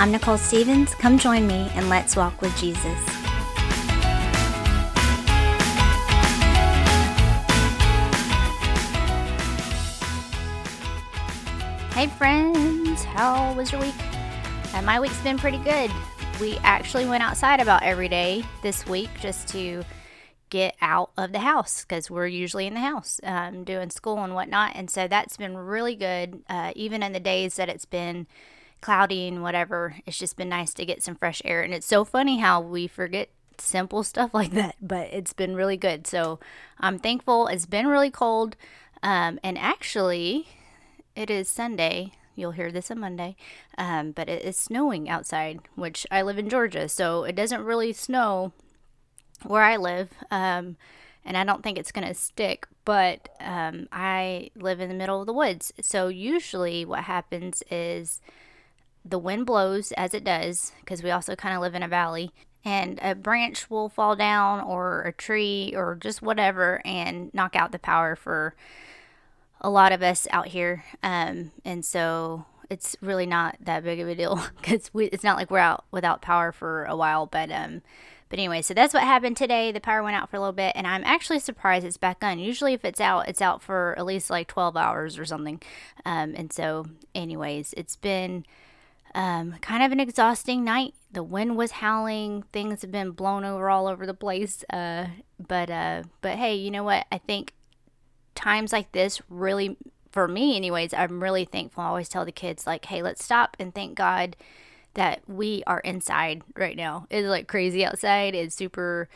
I'm Nicole Stevens. Come join me and let's walk with Jesus. Hey, friends, how was your week? Uh, my week's been pretty good. We actually went outside about every day this week just to get out of the house because we're usually in the house um, doing school and whatnot. And so that's been really good. Uh, even in the days that it's been cloudy and whatever, it's just been nice to get some fresh air. And it's so funny how we forget simple stuff like that, but it's been really good. So I'm thankful. It's been really cold. Um, and actually, it is Sunday. You'll hear this on Monday, um, but it is snowing outside, which I live in Georgia, so it doesn't really snow where I live, um, and I don't think it's going to stick, but um, I live in the middle of the woods. So usually what happens is the wind blows as it does, because we also kind of live in a valley, and a branch will fall down or a tree or just whatever and knock out the power for a lot of us out here. Um, and so it's really not that big of a deal because it's not like we're out without power for a while, but um, but anyway, so that's what happened today. The power went out for a little bit, and I'm actually surprised it's back on. Usually, if it's out, it's out for at least like 12 hours or something. Um, and so, anyways, it's been um, kind of an exhausting night. The wind was howling. Things have been blown over all over the place. Uh, but uh, but hey, you know what? I think times like this really, for me, anyways, I'm really thankful. I always tell the kids like, hey, let's stop and thank God that we are inside right now. It's like crazy outside. It's super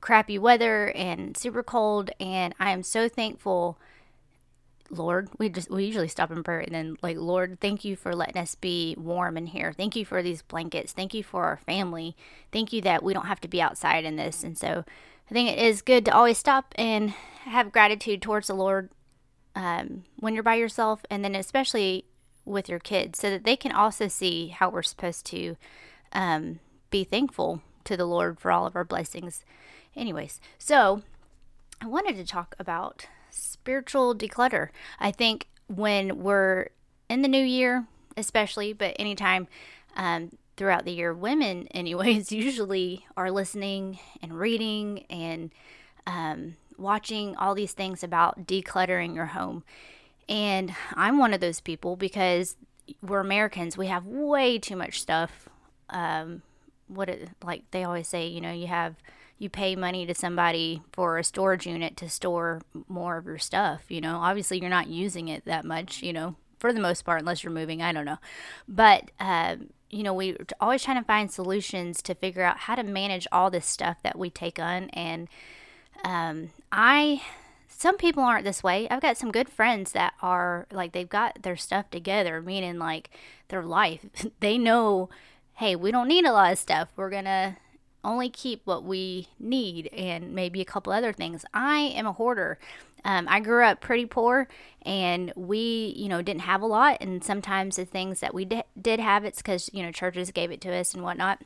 crappy weather and super cold and I am so thankful Lord, we just we usually stop in prayer and then like Lord, thank you for letting us be warm in here. Thank you for these blankets. Thank you for our family. Thank you that we don't have to be outside in this. And so I think it is good to always stop and have gratitude towards the Lord um, when you're by yourself, and then especially with your kids so that they can also see how we're supposed to um, be thankful to the Lord for all of our blessings. Anyways, so I wanted to talk about spiritual declutter. I think when we're in the new year, especially, but anytime um, throughout the year, women, anyways, usually are listening and reading and um, watching all these things about decluttering your home. And I'm one of those people because we're Americans. We have way too much stuff. Um, what it, like they always say, you know, you have you pay money to somebody for a storage unit to store more of your stuff. You know, obviously you're not using it that much. You know, for the most part, unless you're moving. I don't know, but um, you know, we're always trying to find solutions to figure out how to manage all this stuff that we take on. And um, I some people aren't this way. I've got some good friends that are like they've got their stuff together, meaning like their life. they know, hey, we don't need a lot of stuff. We're going to only keep what we need and maybe a couple other things. I am a hoarder. Um, I grew up pretty poor and we, you know, didn't have a lot. And sometimes the things that we d- did have, it's because, you know, churches gave it to us and whatnot.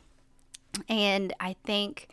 And I think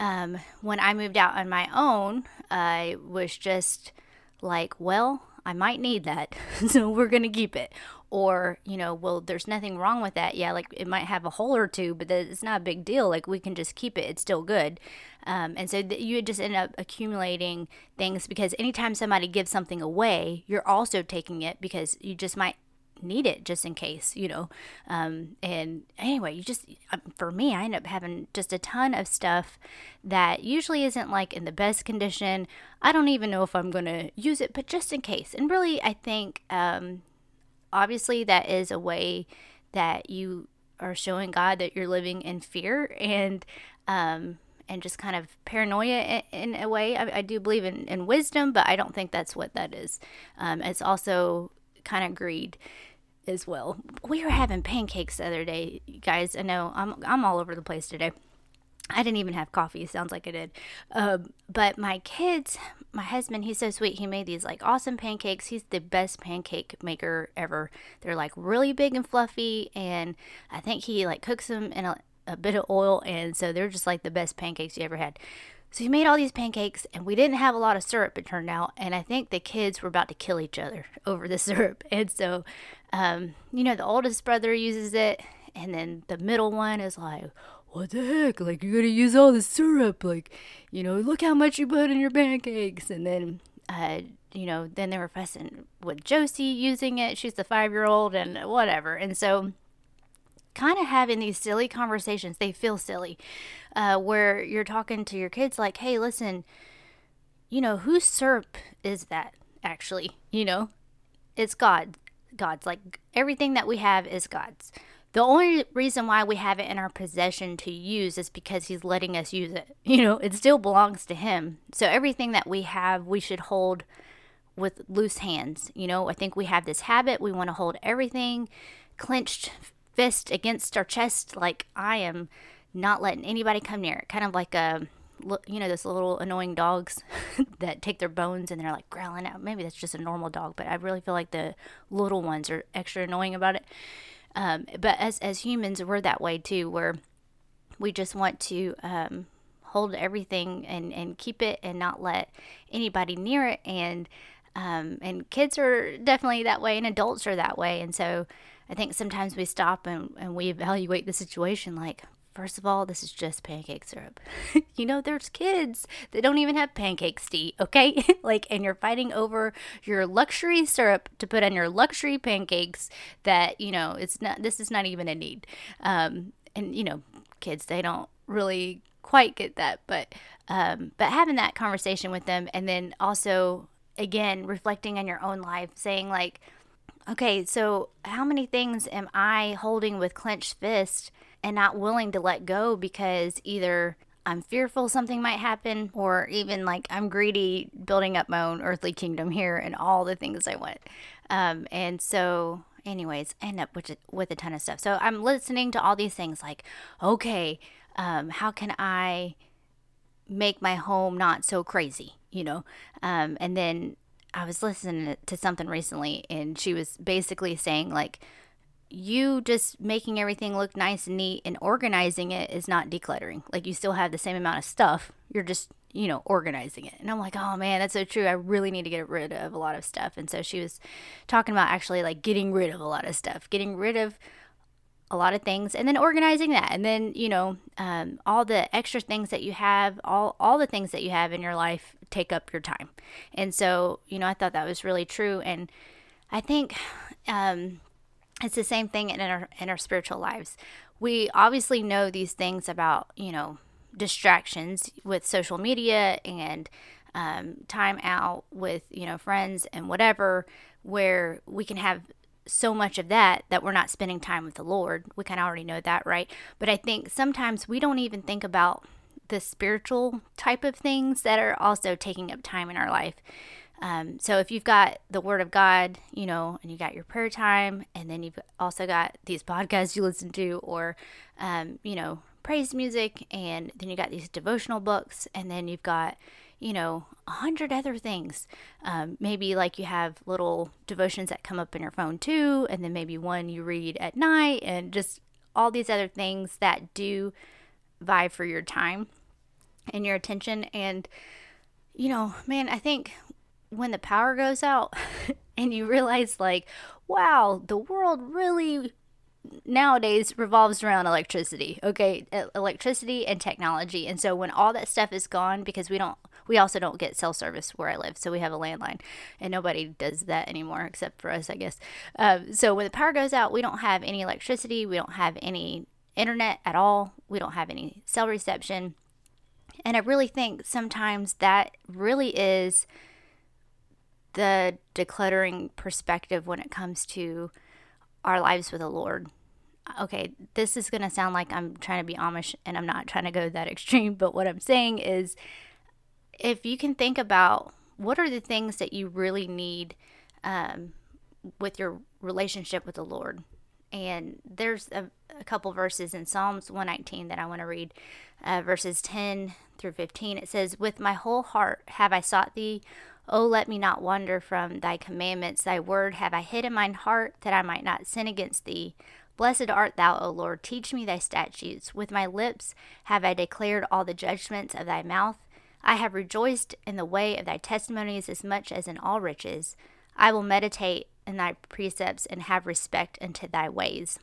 um, when I moved out on my own, I was just like, well, I might need that, so we're going to keep it. Or, you know, well, there's nothing wrong with that. Yeah, like it might have a hole or two, but it's not a big deal. Like we can just keep it, it's still good. Um, and so th- you just end up accumulating things because anytime somebody gives something away, you're also taking it because you just might need it just in case, you know. Um, and anyway, you just, um, for me, I end up having just a ton of stuff that usually isn't like in the best condition. I don't even know if I'm going to use it, but just in case. And really, I think, um, obviously, that is a way that you are showing God that you're living in fear and, um, and just kind of paranoia in, in a way. I, I, do believe in, in wisdom, but I don't think that's what that is. Um, it's also kind of greed as well. We were having pancakes the other day, guys. I know I'm I'm all over the place today. I didn't even have coffee. Sounds like I did. Um, but my kids, my husband, he's so sweet. He made these like awesome pancakes. He's the best pancake maker ever. They're like really big and fluffy, and I think he like cooks them in a, a bit of oil, and so they're just like the best pancakes you ever had. So he made all these pancakes, and we didn't have a lot of syrup, it turned out. And I think the kids were about to kill each other over the syrup. And so, um, you know, the oldest brother uses it, And then the middle one is like, what the heck? Like, you're to use all the syrup. Like, you know, look how much you put in your pancakes. And then, uh, you know, then they were fussing with Josie using it. She's the five year old and whatever. And so, kind of having these silly conversations, they feel silly, uh, where you're talking to your kids like, hey, listen, you know, whose syrup is that actually? You know, it's God. God's like everything that we have is God's. The only reason why we have it in our possession to use is because He's letting us use it. You know, it still belongs to Him. So everything that we have, we should hold with loose hands. You know, I think we have this habit. We want to hold everything clenched fist against our chest, like I am not letting anybody come near it. Kind of like uh, a you know those little annoying dogs that take their bones and they're like growling out maybe that's just a normal dog but i really feel like the little ones are extra annoying about it um, but as as humans we're that way too where we just want to um, hold everything and and keep it and not let anybody near it. And um, and kids are definitely that way and adults are that way. And so i think sometimes we stop and, and we evaluate the situation like First of all, this is just pancake syrup. you know, there's kids that don't even have pancakes to eat, okay? like, and you're fighting over your luxury syrup to put on your luxury pancakes that, you know, it's not, this is not even a need. Um, and, you know, kids, they don't really quite get that, but, um, but having that conversation with them and then also, again, reflecting on your own life, saying, like, okay, so how many things am I holding with clenched fist? And not willing to let go because either I'm fearful something might happen, or even like I'm greedy, building up my own earthly kingdom here and all the things I want. Um, and so, anyways, I end up with, with a ton of stuff. So I'm listening to all these things like, okay, um, how can I make my home not so crazy, you know? Um, and then I was listening to something recently, and she was basically saying, like, you just making everything look nice and neat and organizing it is not decluttering. Like you still have the same amount of stuff. You're just, you know, organizing it. And I'm like, oh man, that's so true. I really need to get rid of a lot of stuff. And so she was talking about actually like getting rid of a lot of stuff, getting rid of a lot of things and then organizing that and then you know um, all the extra things that you have all all the things that you have in your life take up your time and so you know i thought that was really true and i think um, it's the same thing in our in our spiritual lives. We obviously know these things about you know distractions with social media and um, time out with you know friends and whatever, where we can have so much of that that we're not spending time with the Lord. We kind of already know that, right? But I think sometimes we don't even think about the spiritual type of things that are also taking up time in our life. Um, so if you've got the Word of God, you know, and you got your prayer time, and then you've also got these podcasts you listen to, or, um, you know, praise music, and then you got these devotional books, and then you've got, you know, a hundred other things. Um, maybe like you have little devotions that come up in your phone too, and then maybe one you read at night, and just all these other things that do vie for your time and your attention. And, you know, man, I think when the power goes out and you realize like wow the world really nowadays revolves around electricity okay? Electricity and technology. And so when all that stuff is gone because we don't we also don't get cell service where i live so we have a landline and nobody does that anymore except for us i guess. Um, so when the power goes out we don't have any electricity we don't have any internet at all we don't have any cell reception. And i really think sometimes that really is the decluttering perspective when it comes to our lives with the Lord. Okay, this is going to sound like I'm trying to be Amish and I'm not trying to go that extreme, but what I'm saying is if you can think about what are the things that you really need um, with your relationship with the Lord. And there's a, a couple verses in Psalms 119 that I want to read, uh, verses 10 through 15. It says, With my whole heart have I sought thee. Oh, let me not wander from thy commandments. Thy word have I hid in mine heart, that I might not sin against thee. Blessed art thou, O Lord. Teach me thy statutes. With my lips have I declared all the judgments of thy mouth. I have rejoiced in the way of thy testimonies as much as in all riches. I will meditate in thy precepts and have respect unto thy ways.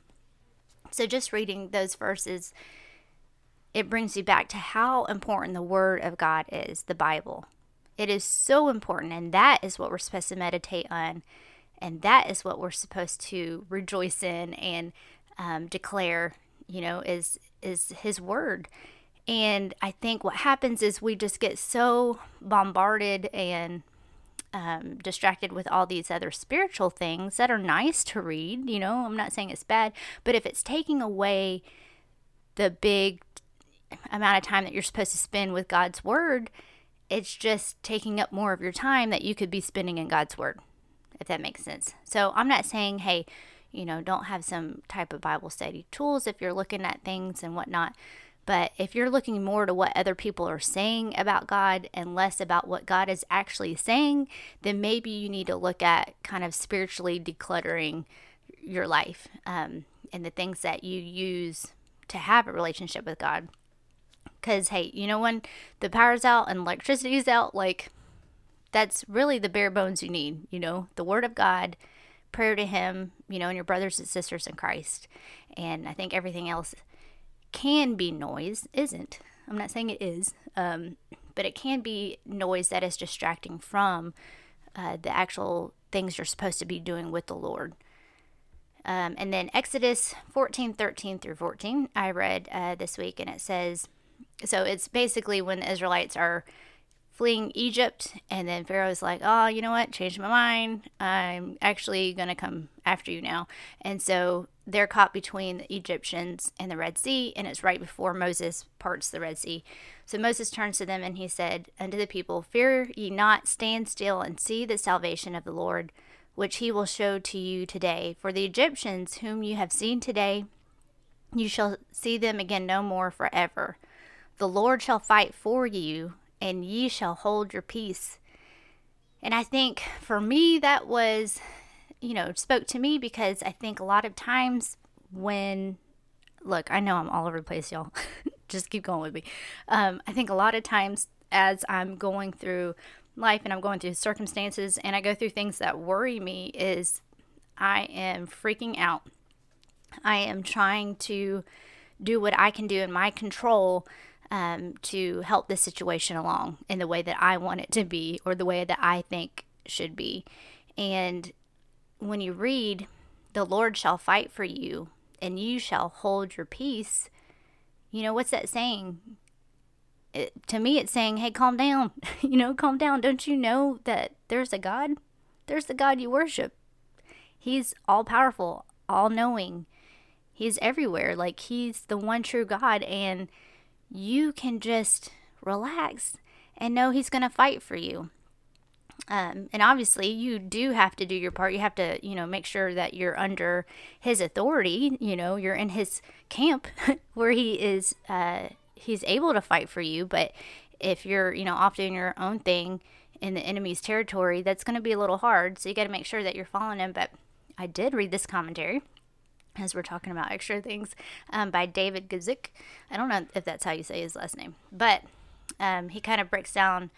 So just reading those verses, it brings you back to how important the Word of God is, the Bible. It is so important, and that is what we're supposed to meditate on, and that is what we're supposed to rejoice in and um, declare. You know, is is His Word. And I think what happens is we just get so bombarded and um, distracted with all these other spiritual things that are nice to read. You know, I'm not saying it's bad, but if it's taking away the big amount of time that you're supposed to spend with God's Word, it's just taking up more of your time that you could be spending in God's Word, if that makes sense. So I'm not saying, hey, you know, don't have some type of Bible study tools if you're looking at things and whatnot. But if you're looking more to what other people are saying about God and less about what God is actually saying, then maybe you need to look at kind of spiritually decluttering your life um, and the things that you use to have a relationship with God. Because, hey, you know, when the power's out and electricity's out, like, that's really the bare bones you need, you know, the Word of God, prayer to Him, you know, and your brothers and sisters in Christ. And I think everything else can be noise, isn't. I'm not saying it is, um, but it can be noise that is distracting from uh, the actual things you're supposed to be doing with the Lord. Um, and then Exodus 14, 13 through 14, I read uh, this week, and it says, so it's basically when the Israelites are fleeing Egypt, and then Pharaoh's like, oh, you know what? Changed my mind. I'm actually going to come after you now. And so they're caught between the Egyptians and the Red Sea, and it's right before Moses parts the Red Sea. So Moses turns to them and he said unto the people, Fear ye not, stand still and see the salvation of the Lord, which he will show to you today. For the Egyptians whom you have seen today, you shall see them again no more forever. The Lord shall fight for you, and ye shall hold your peace. And I think for me, that was you know, spoke to me because I think a lot of times when, look, I know I'm all over the place, y'all. Just keep going with me. Um, I think a lot of times as I'm going through life and I'm going through circumstances and I go through things that worry me, is I am freaking out. I am trying to do what I can do in my control um, to help this situation along in the way that I want it to be or the way that I think should be. And when you read, the Lord shall fight for you and you shall hold your peace, you know, what's that saying? It, to me, it's saying, hey, calm down. you know, calm down. Don't you know that there's a God? There's the God you worship. He's all powerful, all knowing. He's everywhere. Like, He's the one true God. And you can just relax and know He's going to fight for you. Um, and obviously, you do have to do your part. You have to, you know, make sure that you're under his authority. You know, you're in his camp where he is, uh, he's able to fight for you. But if you're, you know, off doing your own thing in the enemy's territory, that's going to be a little hard. So you got to make sure that you're following him. But I did read this commentary as we're talking about extra things um, by David Guzik. I don't know if that's how you say his last name, but um, he kind of breaks down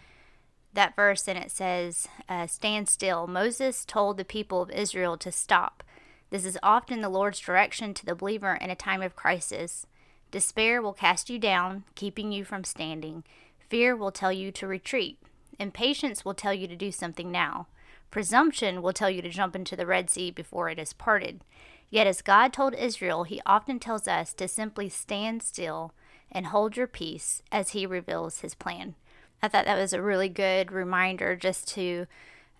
that verse and it says, uh, Stand still. Moses told the people of Israel to stop. This is often the Lord's direction to the believer in a time of crisis. Despair will cast you down, keeping you from standing. Fear will tell you to retreat. Impatience will tell you to do something now. Presumption will tell you to jump into the Red Sea before it is parted. Yet, as God told Israel, He often tells us to simply stand still and hold your peace as He reveals His plan. I thought that was a really good reminder just to,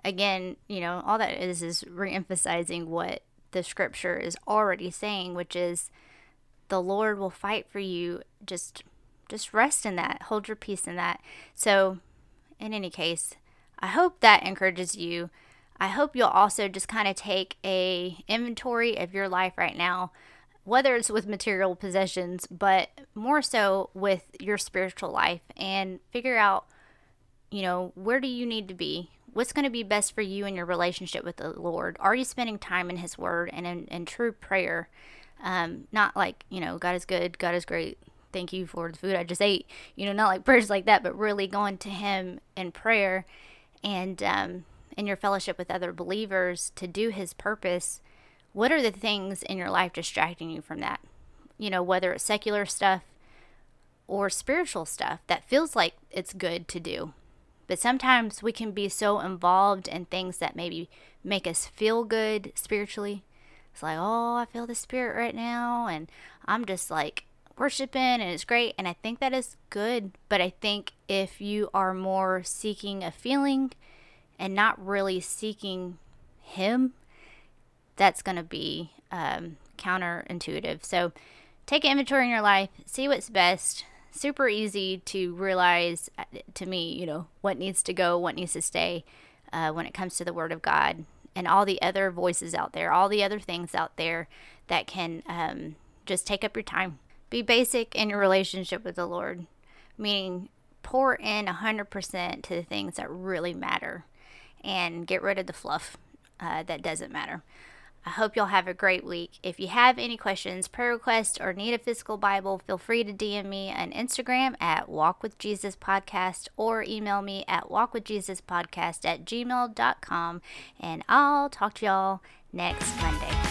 again, you know, all that is is reemphasizing what the scripture is already saying, which is the Lord will fight for you. Just just rest in that. Hold your peace in that. So, in any case, I hope that encourages you. I hope you'll also just kind of take a inventory of your life right now whether it's with material possessions, but more so with your spiritual life and figure out, you know, where do you need to be? What's going to be best for you in your relationship with the Lord? Are you spending time in His Word and in, in true prayer? Um, not like, you know, God is good, God is great, thank you for the food I just ate. You know, not like prayers like that, but really going to Him in prayer and um, in your fellowship with other believers to do His purpose what are the things in your life distracting you from that? you know, whether it's secular stuff or spiritual stuff that feels like it's good to do. But sometimes we can be so involved in things that maybe make us feel good spiritually. It's like, oh, I feel the spirit right now. And I'm just like worshiping and it's great. And I think that is good. But I think if you are more seeking a feeling and not really seeking Him, that's going to be um, counterintuitive. So take inventory in your life, see what's best. Super easy to realize uh, to me, you know, what needs to go, what needs to stay uh, when it comes to the Word of God and all the other voices out there, all the other things out there that can um, just take up your time. Be basic in your relationship with the Lord, meaning pour in 100% to the things that really matter and get rid of the fluff uh, that doesn't matter. I hope y'all have a great week. If you have any questions, prayer requests, or need a physical Bible, feel free to DM me on Instagram at Walk with Jesus Podcast or email me at walkwithjesuspodcast at gmail.com. And I'll talk to y'all next Monday.